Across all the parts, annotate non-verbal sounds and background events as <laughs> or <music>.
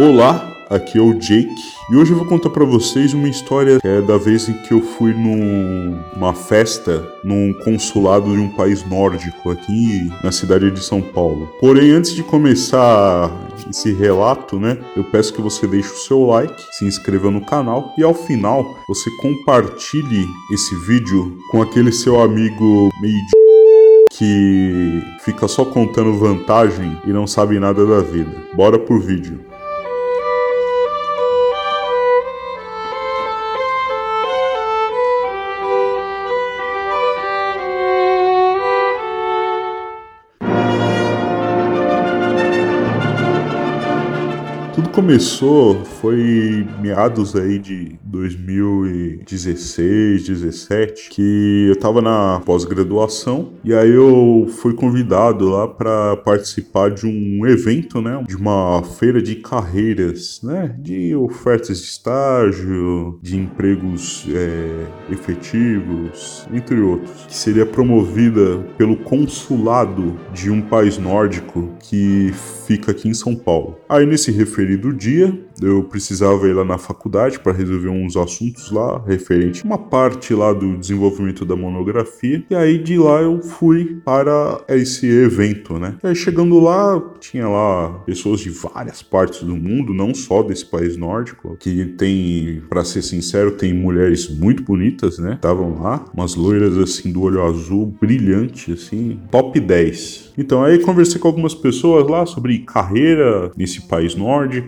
Olá, aqui é o Jake e hoje eu vou contar pra vocês uma história é da vez em que eu fui numa festa num consulado de um país nórdico aqui na cidade de São Paulo. Porém, antes de começar esse relato, né, eu peço que você deixe o seu like, se inscreva no canal e ao final você compartilhe esse vídeo com aquele seu amigo meio que fica só contando vantagem e não sabe nada da vida. Bora pro vídeo. Começou foi meados aí de 2016, 17, que eu tava na pós-graduação e aí eu fui convidado lá para participar de um evento, né, de uma feira de carreiras, né, de ofertas de estágio, de empregos é, efetivos, entre outros, que seria promovida pelo consulado de um país nórdico que fica aqui em São Paulo. Aí nesse referido dia eu precisava ir lá na faculdade para resolver uns assuntos lá, referente a uma parte lá do desenvolvimento da monografia. E aí de lá eu fui para esse evento, né? E aí chegando lá, tinha lá pessoas de várias partes do mundo, não só desse país nórdico, que tem, para ser sincero, tem mulheres muito bonitas, né? Estavam lá, umas loiras assim do olho azul, brilhante, assim, top 10. Então aí conversei com algumas pessoas lá sobre carreira nesse país nórdico,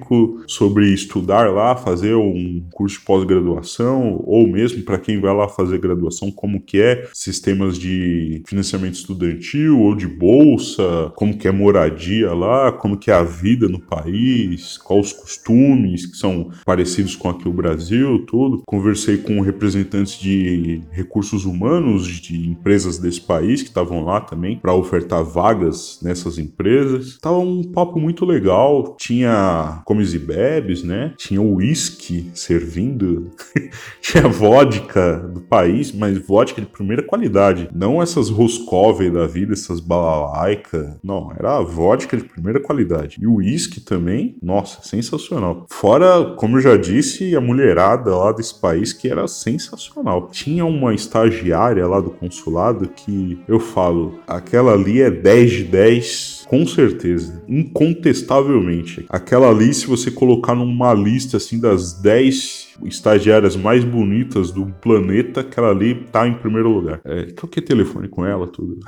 sobre estudar lá, fazer um curso de pós-graduação, ou mesmo para quem vai lá fazer graduação, como que é sistemas de financiamento estudantil ou de bolsa, como que é moradia lá, como que é a vida no país, quais os costumes que são parecidos com aqui o Brasil, tudo. Conversei com representantes de recursos humanos de empresas desse país que estavam lá também para ofertar vagas nessas empresas. Tava um papo muito legal, tinha comes e bebes, né? Tinha uísque servindo, <laughs> tinha vodka do país, mas vodka de primeira qualidade. Não essas Roscoe da vida, essas balalaica. Não, era vodka de primeira qualidade. E o uísque também, nossa, sensacional. Fora, como eu já disse, a mulherada lá desse país que era sensacional. Tinha uma estagiária lá do consulado que eu falo, aquela ali é 10 de 10 com certeza, incontestavelmente. Aquela ali, se você colocar numa lista assim das 10 estagiárias mais bonitas do planeta, aquela ali tá em primeiro lugar. É, troquei telefone com ela, tudo.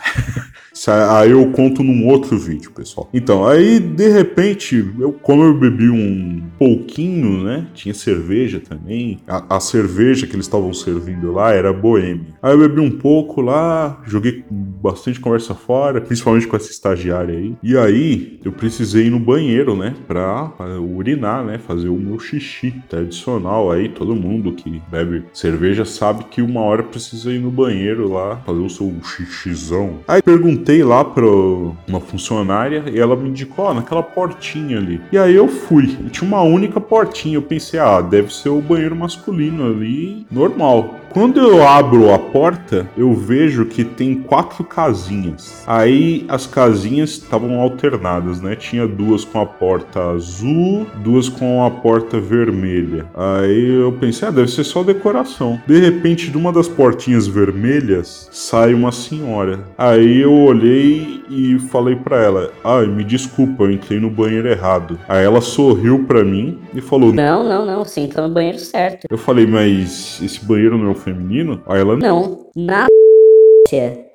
<laughs> aí eu conto num outro vídeo, pessoal. Então, aí de repente, eu, como eu bebi um pouquinho, né? Tinha cerveja também. A, a cerveja que eles estavam servindo lá era boêmia. Aí eu bebi um pouco lá, joguei bastante conversa fora, principalmente com essa estagiária aí. E aí eu precisei ir no banheiro, né? Pra, pra urinar, né? Fazer o meu xixi tradicional aí, todo mundo que bebe cerveja sabe que uma hora precisa ir no banheiro lá, fazer o seu xixizão. Aí perguntei lá pra uma funcionária e ela me indicou, ó, naquela portinha ali. E aí eu fui. E tinha uma única portinha. Eu pensei, ah, deve ser o banheiro masculino ali, normal. Quando eu abro a porta, eu vejo que tem quatro casinhas. Aí as casinhas estavam alternadas, né? Tinha duas com a porta azul, duas com a porta vermelha. Aí eu pensei, ah, deve ser só decoração. De repente, de uma das portinhas vermelhas, sai uma senhora. Aí eu olhei e falei para ela: "Ah, me desculpa, eu entrei no banheiro errado". Aí ela sorriu para mim e falou: "Não, não, não, você entrou no banheiro certo". Eu falei: "Mas esse banheiro não é o feminino?" Aí ela: "Não, na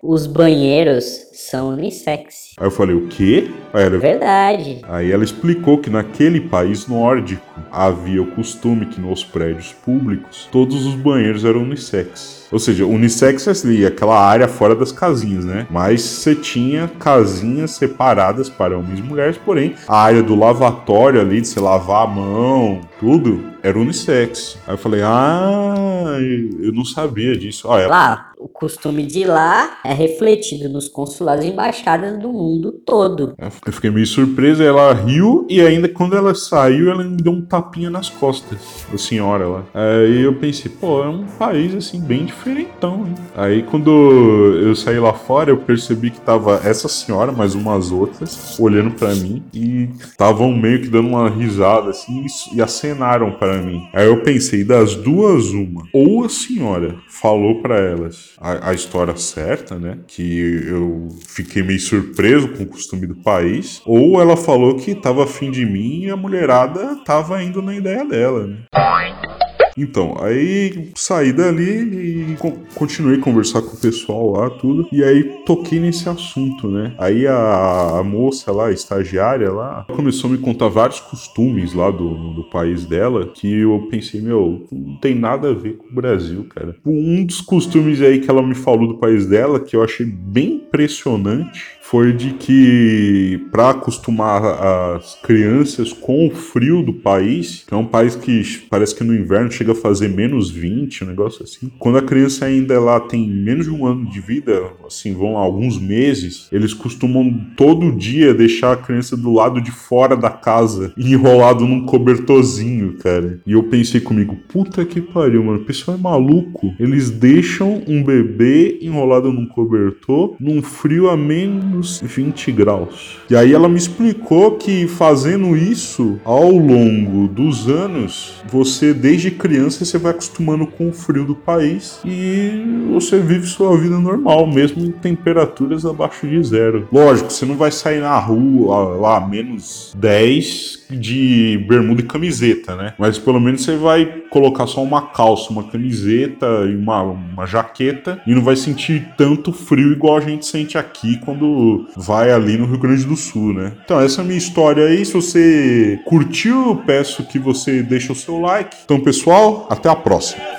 os banheiros são unissex. Aí eu falei, o quê? Aí ela, Verdade. Aí ela explicou que naquele país nórdico havia o costume que nos prédios públicos todos os banheiros eram unissex. Ou seja, unissex é ali, aquela área fora das casinhas, né? Mas você tinha casinhas separadas para homens e mulheres, porém a área do lavatório ali, de você lavar a mão, tudo, era unissex. Aí eu falei, ah, eu não sabia disso. Olha, Lá, o costume de lá é refletido nos consulados e embaixadas do mundo todo. Eu fiquei meio surpreso, ela riu e ainda quando ela saiu, ela me deu um tapinha nas costas, a senhora lá. Aí eu pensei, pô, é um país assim bem diferentão? Aí quando eu saí lá fora, eu percebi que tava essa senhora, mais umas outras, olhando para mim e estavam meio que dando uma risada assim e acenaram para mim. Aí eu pensei, das duas, uma. Ou a senhora falou para elas a, a, história certa, né? Que eu fiquei meio surpreso com o costume do país. Ou ela falou que tava afim de mim e a mulherada tava indo na ideia dela, né? Então, aí saí dali e continuei a conversar com o pessoal lá, tudo. E aí toquei nesse assunto, né? Aí a, moça lá, a estagiária lá, começou a me contar vários costumes lá do, do país dela que eu pensei, meu, não tem nada a ver com o Brasil, cara. Um dos costumes aí que ela me falou do país dela que eu achei bem impressionante foi de que para acostumar as crianças com o frio do país, que é um país que parece que no inverno chega a fazer menos 20, um negócio assim. Quando a criança ainda lá tem menos de um ano de vida, assim, vão alguns meses, eles costumam todo dia deixar a criança do lado de fora da casa, <laughs> enrolado num cobertorzinho, cara. E eu pensei comigo, puta que pariu, mano, o pessoal é maluco. Eles deixam um bebê enrolado num cobertor num frio a menos 20 graus. E aí ela me explicou que fazendo isso ao longo dos anos, você desde criança você vai acostumando com o frio do país e você vive sua vida normal, mesmo em temperaturas abaixo de zero. Lógico, você não vai sair na rua lá menos 10 de bermuda e camiseta, né? Mas pelo menos você vai colocar só uma calça, uma camiseta e uma, uma jaqueta e não vai sentir tanto frio igual a gente sente aqui quando vai ali no Rio Grande do Sul, né? Então, essa é a minha história aí. Se você curtiu, peço que você deixe o seu like. Então, pessoal, até a próxima.